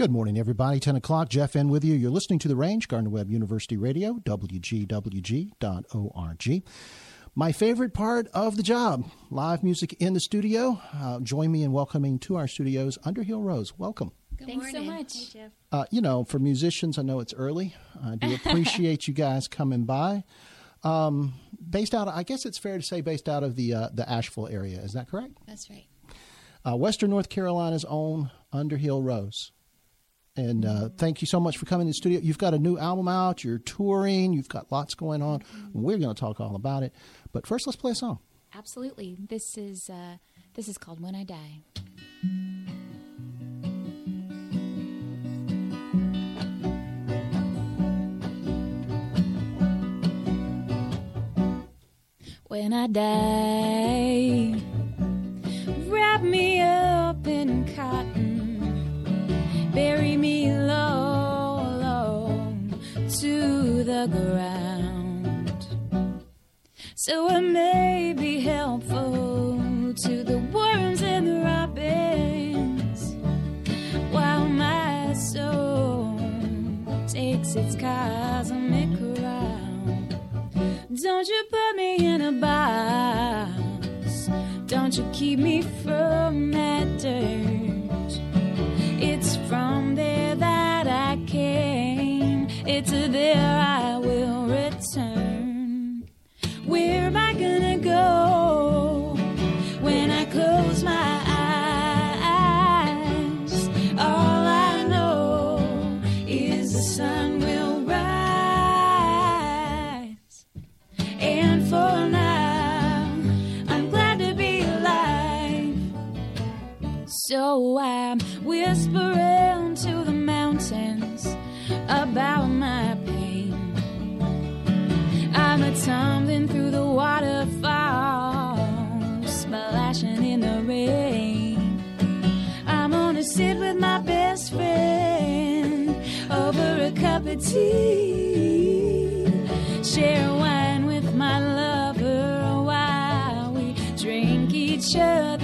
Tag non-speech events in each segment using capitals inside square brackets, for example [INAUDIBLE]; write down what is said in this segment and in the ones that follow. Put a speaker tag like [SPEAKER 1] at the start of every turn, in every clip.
[SPEAKER 1] Good morning, everybody. 10 o'clock, Jeff N with you. You're listening to The Range, Gardner Webb University Radio, WGWG.org. My favorite part of the job, live music in the studio. Uh, join me in welcoming to our studios Underhill Rose. Welcome.
[SPEAKER 2] Good
[SPEAKER 3] Thanks
[SPEAKER 2] morning.
[SPEAKER 3] so much.
[SPEAKER 2] Hey, Jeff.
[SPEAKER 1] Uh, you know, for musicians, I know it's early. I do [LAUGHS] appreciate you guys coming by. Um, based out, of, I guess it's fair to say, based out of the uh, the Asheville area. Is that correct?
[SPEAKER 2] That's right.
[SPEAKER 1] Uh, Western North Carolina's own Underhill Rose. And uh, thank you so much for coming to the studio. You've got a new album out. You're touring. You've got lots going on. We're going to talk all about it. But first, let's play a song.
[SPEAKER 3] Absolutely. This is uh, this is called When I Die. When I die, So I'm whispering to the mountains about my pain. I'm a tumbling through the waterfall, splashing in the rain. I'm gonna sit with my best friend over a cup of tea. Share wine with my lover while we drink each other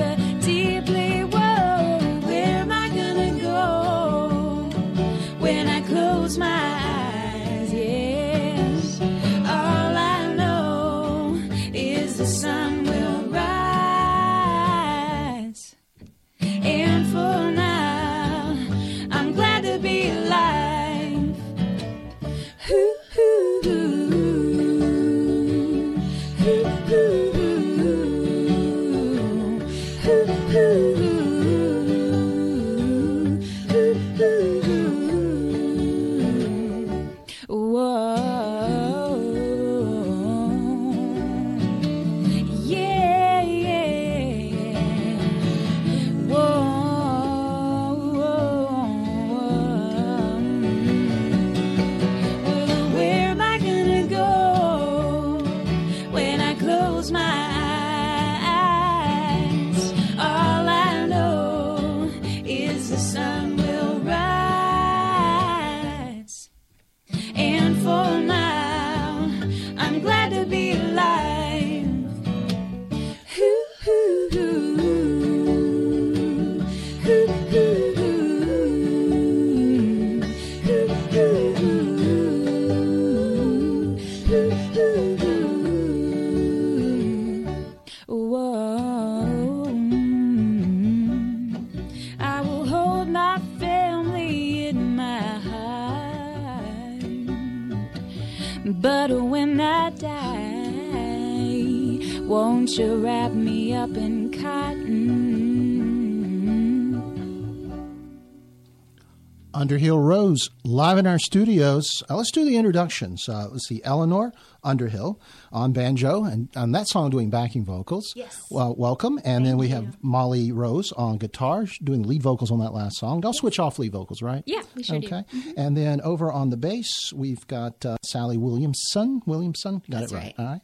[SPEAKER 1] Underhill Rose live in our studios. Uh, let's do the introductions. Uh, let's see, Eleanor Underhill on banjo and on that song doing backing vocals.
[SPEAKER 2] Yes.
[SPEAKER 1] Well, welcome. And then we
[SPEAKER 2] you.
[SPEAKER 1] have Molly Rose on guitar doing lead vocals on that last song. I'll switch off lead vocals, right?
[SPEAKER 3] Yeah, we sure
[SPEAKER 1] okay. And then over on the bass, we've got uh, Sally Williamson. Williamson, got
[SPEAKER 2] That's
[SPEAKER 1] it right.
[SPEAKER 2] right.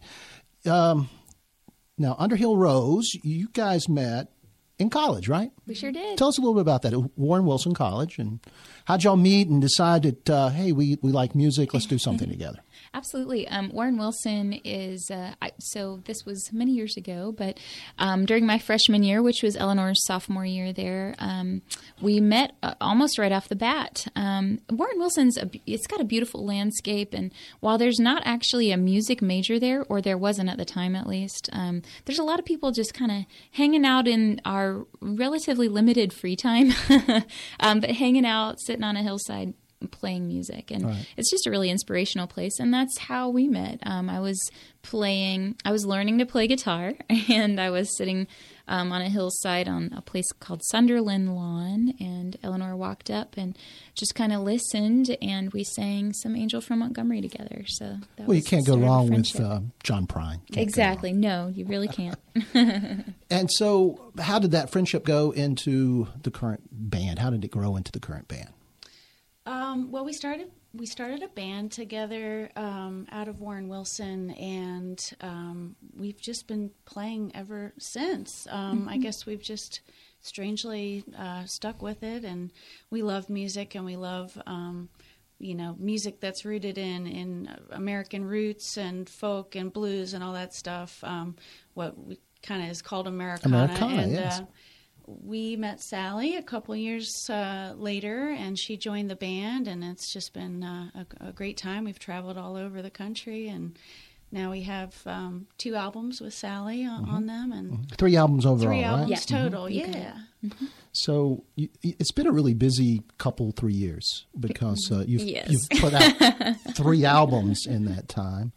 [SPEAKER 1] All right. Um, now, Underhill Rose, you guys met in college, right?
[SPEAKER 3] We sure did.
[SPEAKER 1] Tell us a little bit about that at Warren Wilson College, and how'd y'all meet and decide that uh, hey, we we like music, let's do something [LAUGHS] together.
[SPEAKER 3] Absolutely. Um, Warren Wilson is, uh, I, so this was many years ago, but um, during my freshman year, which was Eleanor's sophomore year there, um, we met uh, almost right off the bat. Um, Warren Wilson's, a, it's got a beautiful landscape, and while there's not actually a music major there, or there wasn't at the time at least, um, there's a lot of people just kind of hanging out in our relatively limited free time, [LAUGHS] um, but hanging out, sitting on a hillside playing music and
[SPEAKER 1] Right.
[SPEAKER 3] it's just a really inspirational place and that's how we met um, i was playing i was learning to play guitar [LAUGHS] and i was sitting um, on a hillside on a place called sunderland lawn and eleanor walked up and just kind of listened and we sang some angel from montgomery together so that
[SPEAKER 1] Well, you can't go wrong with uh, John Prine. Can't
[SPEAKER 3] exactly no you really can't [LAUGHS]
[SPEAKER 1] And so, how did that friendship go into the current band? How did it grow into the current band?
[SPEAKER 2] Um, well, we started we started a band together um, out of Warren Wilson, and um, we've just been playing ever since. Um, I guess we've just strangely uh, stuck with it, and we love music, and we love. Um, you know, music that's rooted in in American roots and folk and blues and all that stuff. Um, what we kind of is called Americana.
[SPEAKER 1] Americana,
[SPEAKER 2] and,
[SPEAKER 1] yes.
[SPEAKER 2] uh, we met Sally a couple years uh, later, and she joined the band, and it's just been uh, a, a great time. We've traveled all over the country, and now we have um, two albums with Sally on, on them, and
[SPEAKER 1] Three albums overall,
[SPEAKER 2] three
[SPEAKER 1] right?
[SPEAKER 2] albums
[SPEAKER 3] Yeah.
[SPEAKER 2] total.
[SPEAKER 3] You got
[SPEAKER 2] Yeah.
[SPEAKER 1] So you, it's been a really busy couple three years because uh, you've,
[SPEAKER 3] Yes.
[SPEAKER 1] you've put out [LAUGHS] three albums in that time,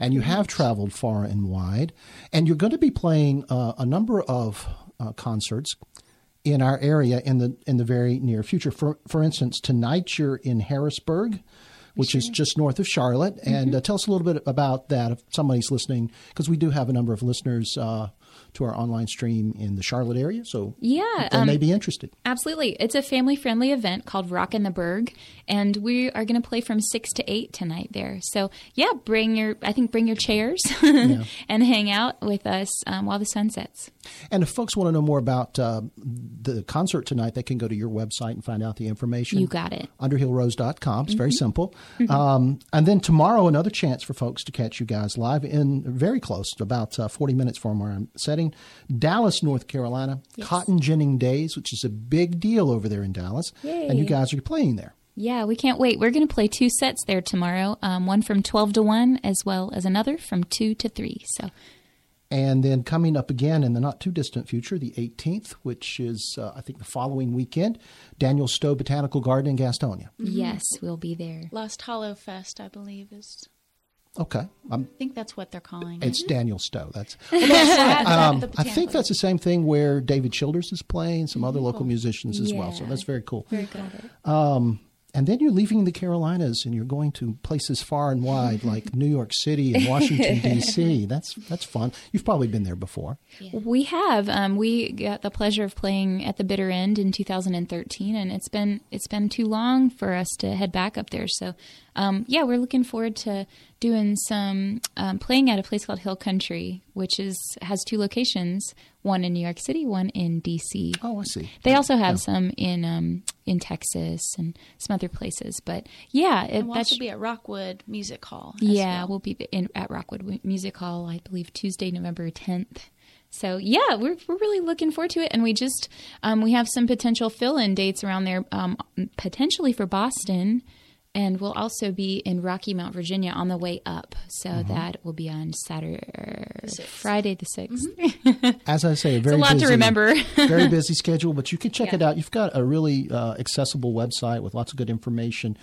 [SPEAKER 1] and you have traveled far and wide, and you're going to be playing uh, a number of uh, concerts in our area in the in the very near future. For for instance, tonight you're in Harrisburg. Which is just north of Charlotte, and uh, tell us a little bit about that if somebody's listening, because we do have a number of listeners uh, to our online stream in the Charlotte area, so
[SPEAKER 3] Yeah,
[SPEAKER 1] they
[SPEAKER 3] um,
[SPEAKER 1] may be interested.
[SPEAKER 3] Absolutely. It's a family friendly event called Rock in the Berg, and we are going to play from 6 to 8 tonight there. So, yeah, bring your, I think, bring your chairs [LAUGHS] and hang out with us um, while the sun sets.
[SPEAKER 1] And if folks want to know more about uh, the concert tonight, they can go to your website and find out the information.
[SPEAKER 3] You got it.
[SPEAKER 1] Underhillrose.com. It's very simple. Um, and then tomorrow, another chance for folks to catch you guys live in very close, about uh, 40 minutes from where I'm setting, Dallas, North Carolina, Cotton Ginning Days, which is a big deal over there in Dallas. And you guys are playing there.
[SPEAKER 3] Yeah, we can't wait. We're going to play two sets there tomorrow um, one from 12 to 1, as well as another from 2 to 3. So,
[SPEAKER 1] And then coming up again in the not too distant future, the 18th, which is, uh, I think, the following weekend, Daniel Stowe Botanical Garden in Gastonia.
[SPEAKER 3] yes, we'll be there.
[SPEAKER 2] Lost Hollow Fest, I believe, is.
[SPEAKER 1] Okay. Um,
[SPEAKER 2] I think that's what they're calling
[SPEAKER 1] it's
[SPEAKER 2] it.
[SPEAKER 1] Daniel Stowe. That's. [LAUGHS]
[SPEAKER 2] At [LAUGHS]
[SPEAKER 1] Um, I think that's the same thing where David Childers is playing, some other local musicians as well. So that's very cool.
[SPEAKER 3] Very good.
[SPEAKER 1] Um, and then you're leaving the Carolinas and you're going to places far and wide [LAUGHS] like New York City and Washington D.C. That's that's fun. You've probably been there before.
[SPEAKER 3] We have. Um, we got the pleasure of playing at the Bitter End in 2013, and it's been it's been too long for us to head back up there. So, um, yeah, we're looking forward to doing some um, playing at a place called Hill Country, which is has two locations: one in New York City, one in D.C.
[SPEAKER 1] Oh, I see.
[SPEAKER 3] They also have some in um, in Texas and some other places, but yeah, it,
[SPEAKER 2] And we'll
[SPEAKER 3] that's
[SPEAKER 2] also be at Rockwood Music Hall. as
[SPEAKER 3] yeah,
[SPEAKER 2] well.
[SPEAKER 3] we'll be in, at Rockwood Music Hall, I believe Tuesday, November 10th. So yeah, we're we're really looking forward to it, and we just um, we have some potential fill-in dates around there, um, potentially for Boston, and we'll also be in Rocky Mount, Virginia, on the way up. So
[SPEAKER 1] Mm-hmm.
[SPEAKER 3] that will be on Saturday,
[SPEAKER 2] sixth.
[SPEAKER 3] Friday the 6th [LAUGHS]
[SPEAKER 1] As I say, a very
[SPEAKER 3] a lot to remember. [LAUGHS]
[SPEAKER 1] very busy schedule, but you can check
[SPEAKER 3] Yeah.
[SPEAKER 1] it out. You've got a really uh, accessible website with lots of good information,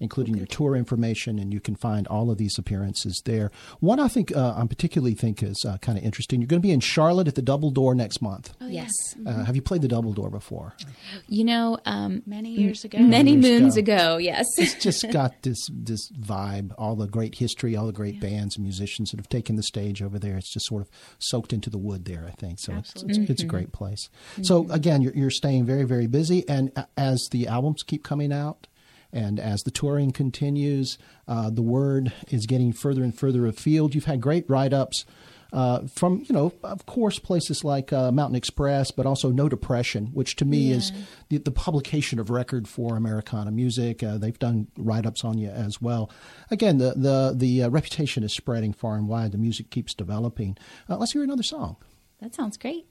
[SPEAKER 1] including your tour information, and you can find all of these appearances there. One I think uh, I particularly think is uh, kind of interesting. You're going to be in Charlotte at the Double Door next month.
[SPEAKER 3] Oh, yes,
[SPEAKER 1] Uh, have you played the Double Door before?
[SPEAKER 3] you know, um,
[SPEAKER 2] many years ago.
[SPEAKER 3] many
[SPEAKER 1] years
[SPEAKER 3] moons
[SPEAKER 1] ago.
[SPEAKER 3] ago. Yes. [LAUGHS]
[SPEAKER 1] It's just [LAUGHS] got this this vibe. All the great history, all the great bands and musicians that have taken the stage over there. It's just sort of soaked into the wood there. I think so. It's, it's, it's a great place. So again, you're, you're staying very very busy, and as the albums keep coming out. And as the touring continues, uh, the word is getting further and further afield. You've had great write ups uh, from you know, of course, places like uh, Mountain Express, but also No Depression, which to me
[SPEAKER 3] Yeah.
[SPEAKER 1] is the, the publication of record for Americana music. Uh, they've done write ups on you as well. Again, the the the uh, reputation is spreading far and wide. The music keeps developing. Uh, let's hear another song.
[SPEAKER 3] That sounds great.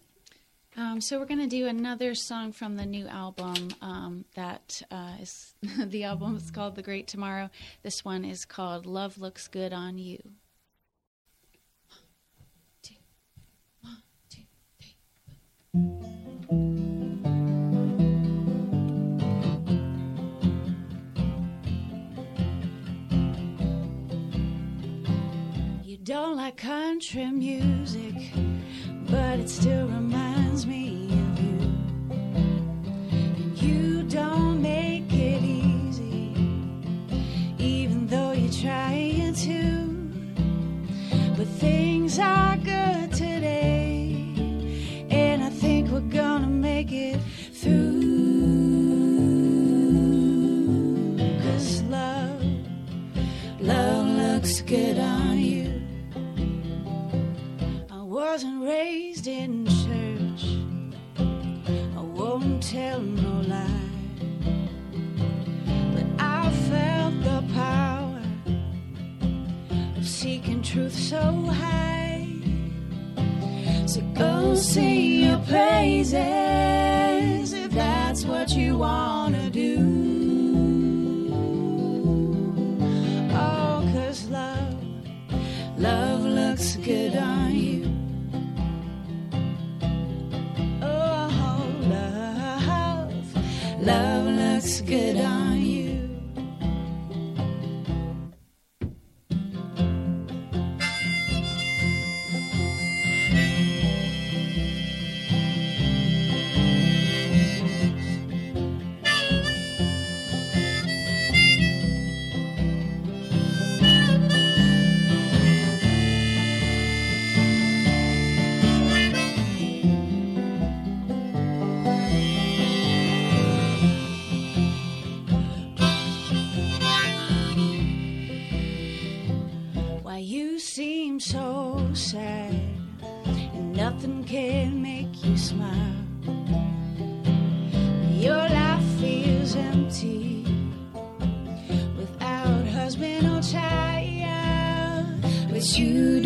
[SPEAKER 2] Um, so we're going to do another song from the new album. Um, that uh, is [LAUGHS] the album is called "The Great Tomorrow." This one is called "Love Looks Good on You." You don't like country music, So go sing your praises if that's what you wanna do. Oh, 'cause love, love looks good on you. So sad, and nothing can make you smile. Your life feels empty without husband or child, but you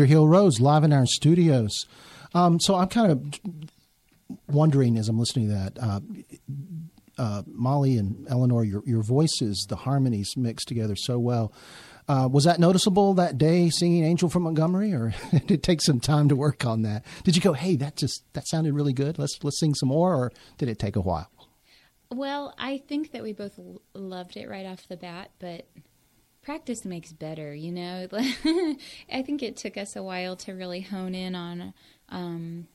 [SPEAKER 1] Underhill Rose live in our studios. Um, so I'm kind of wondering as I'm listening to that, uh, uh, Molly and Eleanor, your your voices, the harmonies mixed together so well. Uh, was that noticeable that day singing "Angel from Montgomery," or [LAUGHS] did it take some time to work on that? Did you go, "Hey, that just that sounded really good. Let's let's sing some more," or did it take a while?
[SPEAKER 3] Well, I think that we both loved it right off the bat, but practice makes better, you know? [LAUGHS] I think it took us a while to really hone in on um,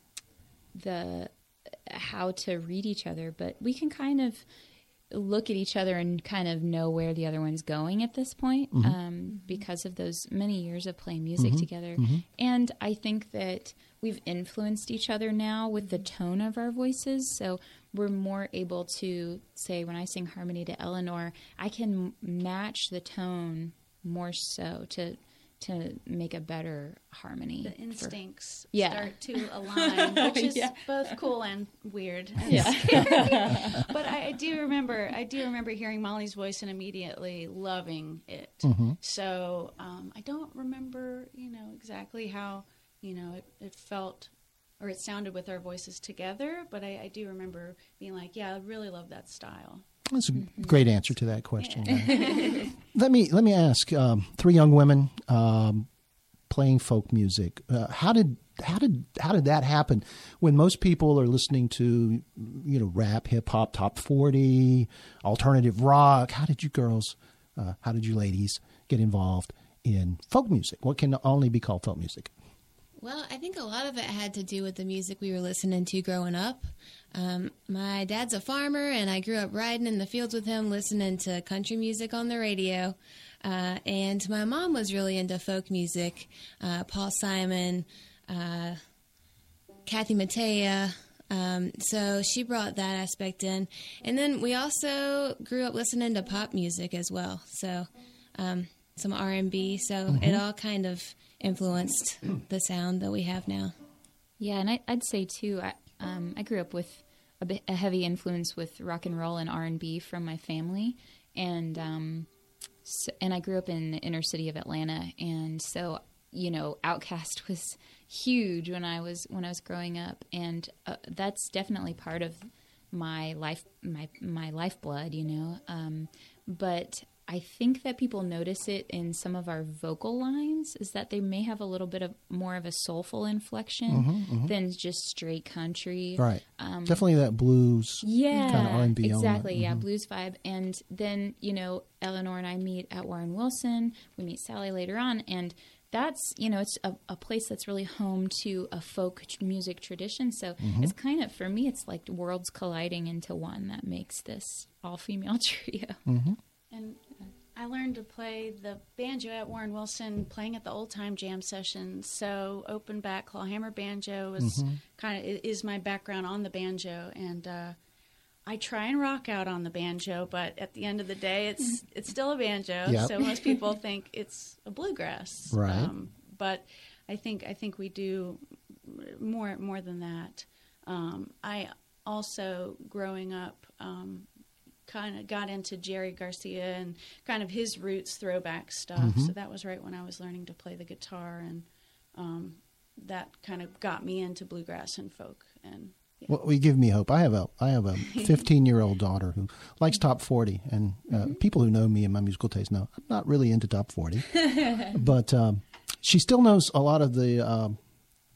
[SPEAKER 3] the how to read each other, but we can kind of look at each other and kind of know where the other one's going at this point um, because of those many years of playing music together. And I think that we've influenced each other now with the tone of our voices. So we're more able to say, when I sing harmony to Eleanor, I can match the tone more so to to make a better harmony.
[SPEAKER 2] The
[SPEAKER 3] for-
[SPEAKER 2] instincts
[SPEAKER 3] Yeah.
[SPEAKER 2] start to [LAUGHS] align, which is
[SPEAKER 3] Yeah.
[SPEAKER 2] both cool and weird. and
[SPEAKER 3] Yeah. [LAUGHS] [LAUGHS]
[SPEAKER 2] but I, I do remember, I do remember hearing Molly's voice and immediately loving it. So um, I don't remember, you know, exactly how, you know, it, it felt or it sounded with our voices together. But I, I do remember being like, yeah, I really love that style.
[SPEAKER 1] That's a great answer to that question. Lynn. [LAUGHS] let me let me ask um, three young women um, playing folk music. Uh, how did how did how did that happen? When most people are listening to you know rap, hip hop, top forty, alternative rock. How did you girls? Uh, how did you ladies get involved in folk music? What can only be called folk music?
[SPEAKER 4] Well, I think a lot of it had to do with the music we were listening to growing up. Um, my dad's a farmer, and I grew up riding in the fields with him, listening to country music on the radio. Uh, and my mom was really into folk music, uh, Paul Simon, uh, Kathy Mattea. Um, so she brought that aspect in, and then we also grew up listening to pop music as well. So um, some R and B. So it all kind of influenced the sound that we have now.
[SPEAKER 3] Yeah, and I, I'd say too. I um, I grew up with a, bit, a heavy influence with rock and roll and R and B from my family, and um, so, and I grew up in the inner city of Atlanta, and so you know, OutKast [LAUGHS] was huge when I was when I was growing up, and uh, that's definitely part of my life my my lifeblood, you know. Um, but I think that people notice it in some of our vocal lines is that they may have a little bit of more of a soulful inflection mm-hmm, mm-hmm. than just straight country.
[SPEAKER 1] Right. Um, Definitely that blues.
[SPEAKER 3] Yeah,
[SPEAKER 1] Kinda R&B element.
[SPEAKER 3] exactly. Yeah, mm-hmm. blues vibe. And then you know, Eleanor and I meet at Warren Wilson. We meet Sally later on, and that's you know, it's a, a place that's really home to a folk tr- music tradition. So
[SPEAKER 1] Mm-hmm.
[SPEAKER 3] it's kind of for me, it's like worlds colliding into one that makes this all female [LAUGHS] trio.
[SPEAKER 2] And I learned to play the banjo at Warren Wilson, playing at the old time jam sessions. So open back clawhammer banjo is kind of is my background on the banjo, and uh, I try and rock out on the banjo, but at the end of the day, it's [LAUGHS] it's still a banjo.
[SPEAKER 1] Yep.
[SPEAKER 2] So most people think it's a bluegrass, [LAUGHS] Um,
[SPEAKER 1] Right.
[SPEAKER 2] but I think I think we do more more than that. Um, I also growing up. Um, kind of got into Jerry Garcia and kind of his roots throwback stuff. So that was right when I was learning to play the guitar, and um, that kind of got me into bluegrass and folk. And yeah.
[SPEAKER 1] Well, you give me hope. I have a I have a [LAUGHS] 15 year old daughter who likes top 40, and uh, people who know me and my musical taste know I'm not really into top 40, [LAUGHS] but um, she still knows a lot of the um,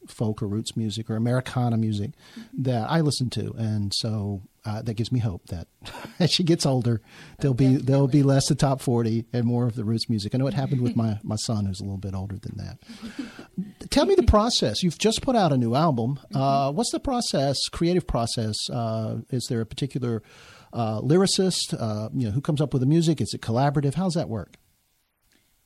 [SPEAKER 1] folk or roots music or Americana music that I listen to, and so uh, that gives me hope that [LAUGHS] as she gets older, there'll be there'll be less the top 40 and more of the roots music. I know it happened with my my son who's a little bit older than that. [LAUGHS] Tell me the process. You've just put out a new album. Uh, what's the process, creative process? Uh, is there a particular uh, lyricist? Uh, you know, who comes up with the music? Is it collaborative? How's that work?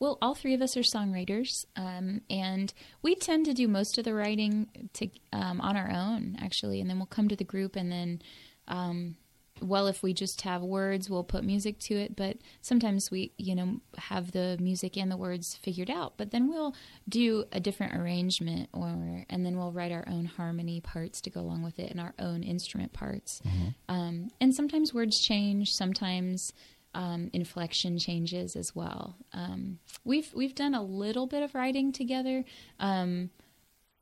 [SPEAKER 3] Well, all three of us are songwriters, um, and we tend to do most of the writing to, um, on our own, actually, and then we'll come to the group, and then, um, well, if we just have words, we'll put music to it. But sometimes we, you know, have the music and the words figured out. But then we'll do a different arrangement, or and then we'll write our own harmony parts to go along with it, and our own instrument parts. Um, and sometimes words change. Sometimes um, inflection changes as well. Um, we've we've done a little bit of writing together, um,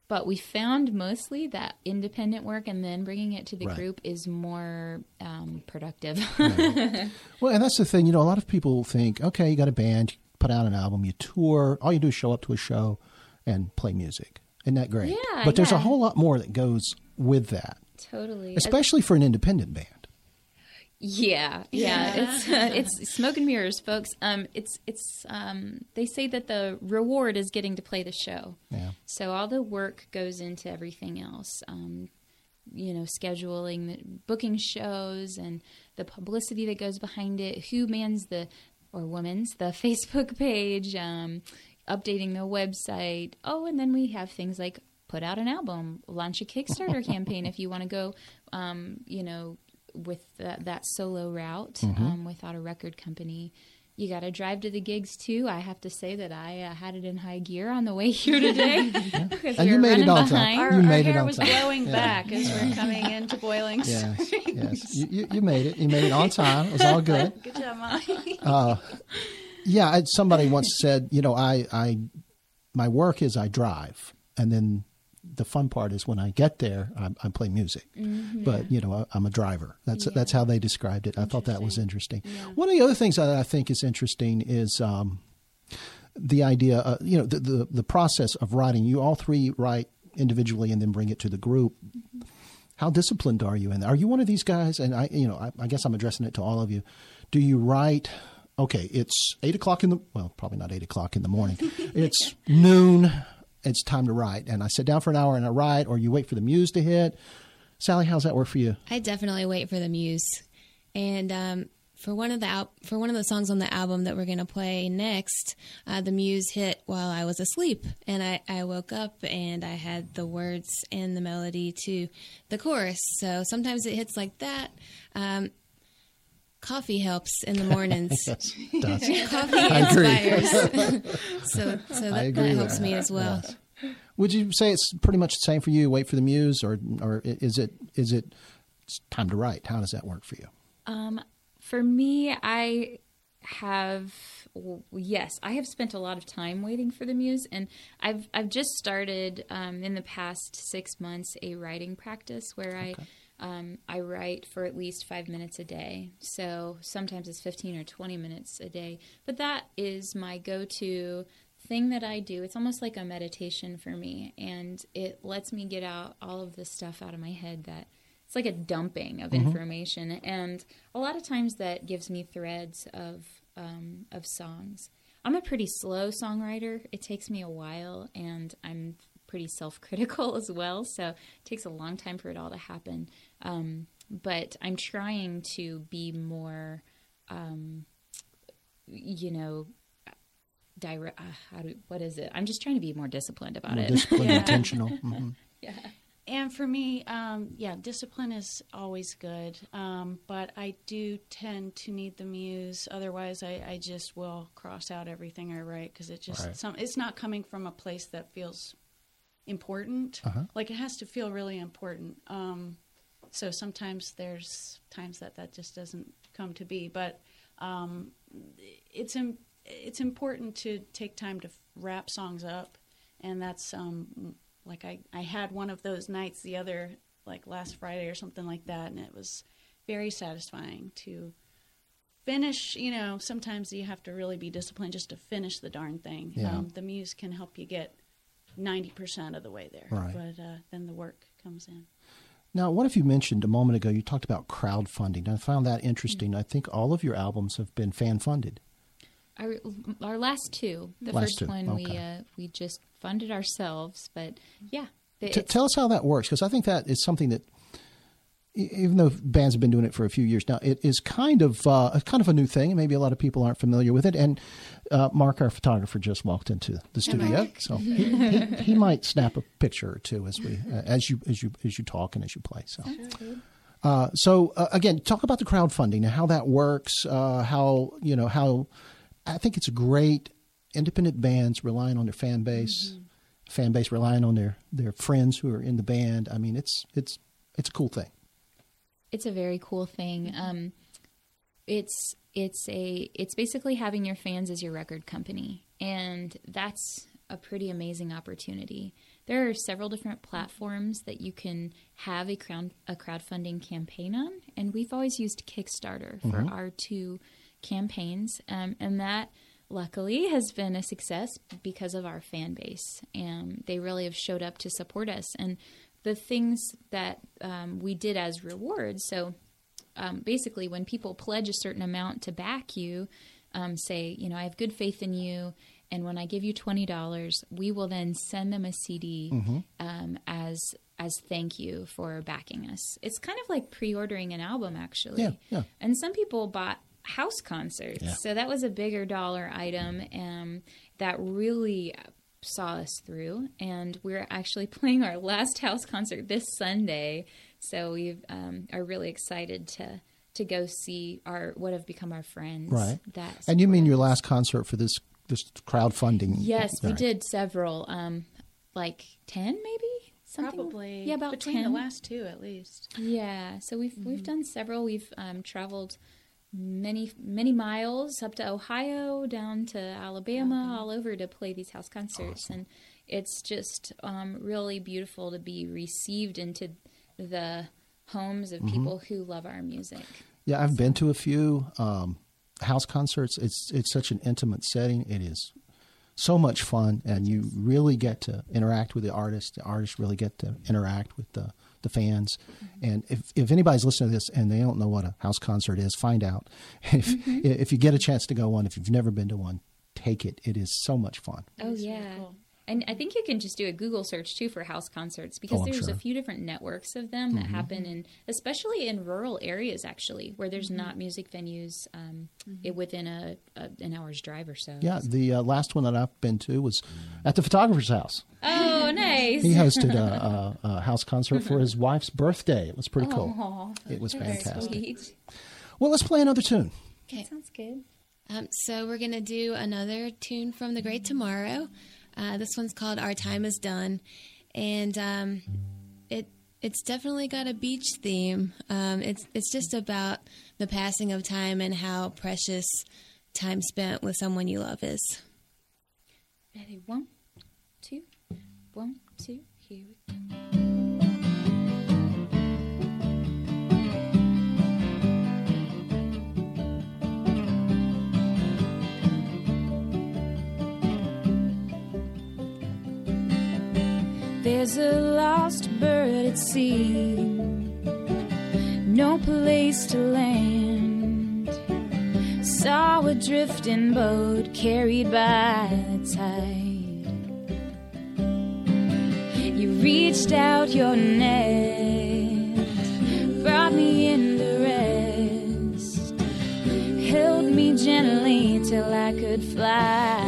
[SPEAKER 3] but we found mostly that independent work and then bringing it to the
[SPEAKER 1] Right.
[SPEAKER 3] group is more um, productive. [LAUGHS]
[SPEAKER 1] Well, and that's the thing. You know, a lot of people think, okay, you got a band, you put out an album, you tour. All you do is show up to a show and play music. Isn't that great?
[SPEAKER 3] Yeah,
[SPEAKER 1] but there's a whole lot more that goes with that,
[SPEAKER 3] totally,
[SPEAKER 1] especially for an independent band.
[SPEAKER 3] Yeah, yeah, it's uh, it's smoke and mirrors, folks. Um, it's it's um, they say that the reward is getting to play the show.
[SPEAKER 1] Yeah.
[SPEAKER 3] So all the work goes into everything else. Um, you know, scheduling, the, booking shows, and the publicity that goes behind it. Who mans the or woman's the [LAUGHS] Facebook page, um, updating the website. Oh, and then we have things like put out an album, launch a Kickstarter campaign if you want to go, um, you know, with that, that solo route um, without a record company. you got to drive to the gigs too. I have to say that I uh, had it in high gear on the way [LAUGHS] here today. because [LAUGHS]
[SPEAKER 1] And
[SPEAKER 3] we
[SPEAKER 1] you
[SPEAKER 3] were
[SPEAKER 1] made it
[SPEAKER 3] running
[SPEAKER 1] on time.
[SPEAKER 3] behind.
[SPEAKER 2] Our,
[SPEAKER 1] You
[SPEAKER 2] our
[SPEAKER 1] made it
[SPEAKER 2] hair
[SPEAKER 1] on
[SPEAKER 2] was
[SPEAKER 1] time.
[SPEAKER 2] blowing
[SPEAKER 1] Yeah.
[SPEAKER 2] back as we're coming into Boiling
[SPEAKER 1] Yes,
[SPEAKER 2] Springs.
[SPEAKER 1] yes. You, you, you made it. You made it on time. It was all good. [LAUGHS]
[SPEAKER 2] Good job, Molly.
[SPEAKER 1] Yeah, I, somebody once said, you know, I, I, my work is I drive, and then the fun part is when I get there, I, I play music. But you know, I, I'm a driver. That's that's how they described it. I thought that was interesting. One of the other things that I think is interesting is. Um, the idea, uh, you know, the, the the process of writing. You all three write individually and then bring it to the group. How disciplined are you in that? Are you one of these guys? And I, you know, I, I guess I'm addressing it to all of you. Do you write? Okay, it's eight o'clock in the well, probably not eight o'clock in the morning. [LAUGHS] it's noon. It's time to write, and I sit down for an hour and I write, or you wait for the muse to hit. Sally, how's that work for you?
[SPEAKER 4] I definitely wait for the muse, and um, for one of the al- for one of the songs on the album that we're gonna play next, uh, the muse hit while I was asleep, and I, I woke up and I had the words and the melody to the chorus. So sometimes it hits like that. Um, coffee helps in the mornings. [LAUGHS]
[SPEAKER 1] Yes, does. [LAUGHS]
[SPEAKER 4] coffee inspires. [LAUGHS] so so that, that helps
[SPEAKER 1] that.
[SPEAKER 4] me as well.
[SPEAKER 1] Yes. Would you say it's pretty much the same for you? Wait for the muse, or or is it is it time to write? How does that work for you?
[SPEAKER 3] Um, for me, I have yes, I have spent a lot of time waiting for the muse, and I've I've just started um, in the past six months a writing practice where I. Um, I write for at least five minutes a day. So sometimes it's 15 or 20 minutes a day. But that is my go to thing that I do. It's almost like a meditation for me. And it lets me get out all of the stuff out of my head that it's like a dumping of information. And a lot of times that gives me threads of, um, of songs. I'm a pretty slow songwriter. It takes me a while, and I'm pretty self-critical [LAUGHS] as well. So it takes a long time for it all to happen. Um, but I'm trying to be more, um, you know, direct. Uh, how do what is it? I'm just trying to be more disciplined about
[SPEAKER 1] More
[SPEAKER 3] it.
[SPEAKER 1] disciplined, [LAUGHS] intentional. [LAUGHS] hmm
[SPEAKER 2] And for me, um, yeah, discipline is always good. Um, but I do tend to need the muse. Otherwise, I, I just will cross out everything I write because it just
[SPEAKER 1] Right.
[SPEAKER 2] some, it's not coming from a place that feels important.
[SPEAKER 1] Uh-huh.
[SPEAKER 2] Like it has to feel really important. Um, so sometimes there's times that that just doesn't come to be. But um, it's im- it's important to take time to wrap songs up, and that's um, like I I had one of those nights the other like last Friday or something like that, and it was very satisfying to finish. You know, sometimes you have to really be disciplined just to finish the darn thing.
[SPEAKER 1] Yeah.
[SPEAKER 2] Um, the muse can help you get ninety percent of the way there,
[SPEAKER 1] Right.
[SPEAKER 2] but uh, then the work comes in.
[SPEAKER 1] Now, what if you mentioned a moment ago? You talked about crowdfunding. I found that interesting. I think all of your albums have been fan funded.
[SPEAKER 3] Our, our last two. The
[SPEAKER 1] Last
[SPEAKER 3] first
[SPEAKER 1] two,
[SPEAKER 3] one we uh, we just funded ourselves, but yeah,
[SPEAKER 1] T- tell us how that works, because I think that is something that, even though bands have been doing it for a few years now, it is kind of uh, kind of a new thing, and maybe a lot of people aren't familiar with it. And uh, Mark, our photographer, just walked into the studio, so [LAUGHS] he, he, he might snap a picture or two as we uh, as you as you as you talk and as you play. So. Uh, so uh, again, talk about the crowdfunding and how that works. Uh, how you know how I think it's great. Independent bands relying on their fan base, fan base relying on their their friends who are in the band. I mean, it's it's it's a cool thing.
[SPEAKER 3] It's a very cool thing. Um, it's it's a it's basically having your fans as your record company, and that's a pretty amazing opportunity. There are several different platforms that you can have a crowd a crowdfunding campaign on, and we've always used Kickstarter for our two campaigns, um, and that luckily has been a success because of our fan base. And they really have showed up to support us. And the things that um, we did as rewards so um, basically when people pledge a certain amount to back you um, say you know i have good faith in you and when i give you $20 we will then send them a cd um, as as thank you for backing us it's kind of like pre-ordering an album actually
[SPEAKER 1] Yeah, yeah.
[SPEAKER 3] and some people bought house concerts.
[SPEAKER 1] Yeah.
[SPEAKER 3] So that was a bigger dollar item um, that really saw us through. And we're actually [LAUGHS] playing our last house concert this Sunday. So we um, are really excited to to go see our what have become our friends.
[SPEAKER 1] Right.
[SPEAKER 3] That
[SPEAKER 1] And you mean
[SPEAKER 3] support
[SPEAKER 1] your last concert for this this crowdfunding?
[SPEAKER 3] Yes, we
[SPEAKER 1] Right.
[SPEAKER 3] did several. Um, like ten, maybe something.
[SPEAKER 2] Probably.
[SPEAKER 3] Yeah, about
[SPEAKER 2] between
[SPEAKER 3] 10.
[SPEAKER 2] the last two at least.
[SPEAKER 3] Yeah, so we've
[SPEAKER 2] Mm-hmm.
[SPEAKER 3] we've done several. We've um, traveled many many miles up to Ohio, down to Alabama, all over to play these house concerts, and it's just um, really beautiful to be received into the homes
[SPEAKER 1] Mm-hmm.
[SPEAKER 3] of people who love our music.
[SPEAKER 1] Yeah, I've been to a few um, house concerts. It's it's such an intimate setting. It is so much fun, and you really get to interact with the artist. The artists really get to interact with the the fans. Mm-hmm. And if if anybody's listening to this and they don't know what a house concert is, find out. [LAUGHS] If mm-hmm. if you get a chance to go one, if you've never been to one, take it. It is so much fun.
[SPEAKER 3] Oh
[SPEAKER 2] It's really
[SPEAKER 3] yeah.
[SPEAKER 2] cool.
[SPEAKER 3] And I think you can just do a Google search too for house concerts because
[SPEAKER 1] Oh,
[SPEAKER 3] there's
[SPEAKER 1] sure. Mm-hmm.
[SPEAKER 3] a few different networks of them that happen in, especially in rural areas, actually, where there's not music venues um, it, within a, a an hour's drive or so.
[SPEAKER 1] Yeah, the uh, last one that I've been to was at the photographer's house.
[SPEAKER 3] Oh, nice.
[SPEAKER 1] He hosted a, a, [LAUGHS] a house concert for his wife's birthday. It was pretty cool.
[SPEAKER 3] Aw,
[SPEAKER 1] It was
[SPEAKER 3] that's
[SPEAKER 1] fantastic.
[SPEAKER 3] sweet.
[SPEAKER 1] Well, let's play another tune.
[SPEAKER 4] Okay.
[SPEAKER 3] Sounds good.
[SPEAKER 4] Um, so we're gonna do another tune from The Great Tomorrow. Uh, this one's called "Our Time Is Done," and um, it it's definitely got a beach theme. Um, it's it's just about the passing of time and how precious time spent with someone you love is.
[SPEAKER 3] Ready? One, two, one, two. Here we go. There's a lost bird at sea, no place to land. Saw a drifting boat carried by the tide. You reached out your net, brought me into rest, held me gently till I could fly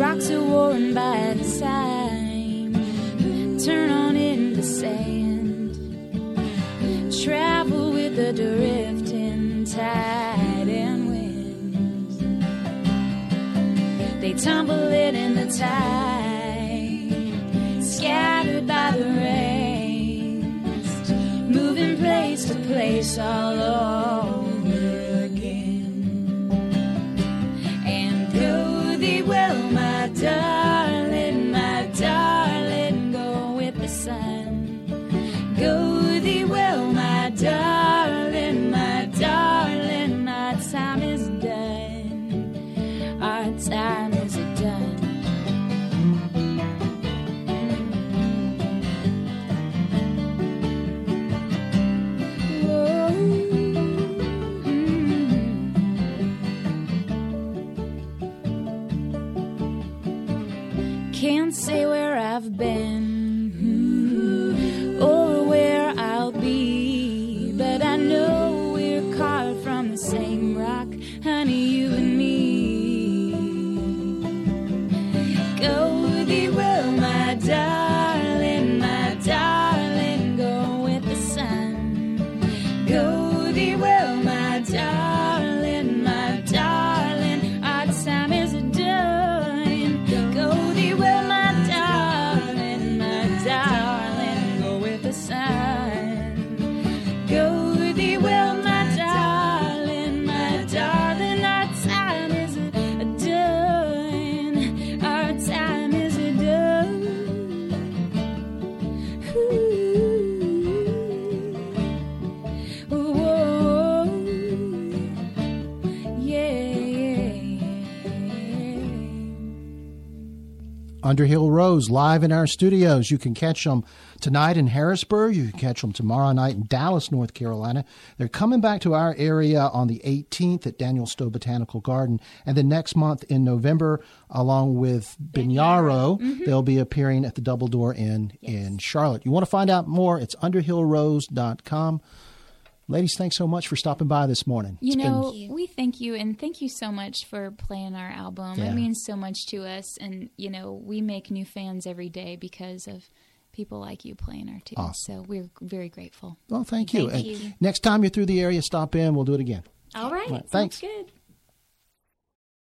[SPEAKER 3] Rocks are worn by the time, turn on into sand. Travel with the drifting tide and winds. They tumble it in the tide, scattered by the rains, moving place to place all over
[SPEAKER 1] Underhill Rose live in our studios. You can catch them tonight in Harrisburg. You can catch them tomorrow night in Dallas, North Carolina. They're coming back to our area on the 18th at Daniel Stowe Botanical Garden. And then next month in November, along with Binyaro, mm-hmm. they'll be appearing at the Double Door Inn yes. in Charlotte. You want to find out more? It's underhillrose.com. Ladies, thanks so much for stopping by this morning.
[SPEAKER 3] You it's know, been... we thank you and thank you so much for playing our album. Yeah. It means so much to us. And, you know, we make new fans every day because of people like you playing our tunes. Awesome. So we're very grateful.
[SPEAKER 1] Well, thank you. Thank you. next time you're through the area, stop in. We'll do it again.
[SPEAKER 3] All right. All right.
[SPEAKER 1] Thanks.
[SPEAKER 3] good.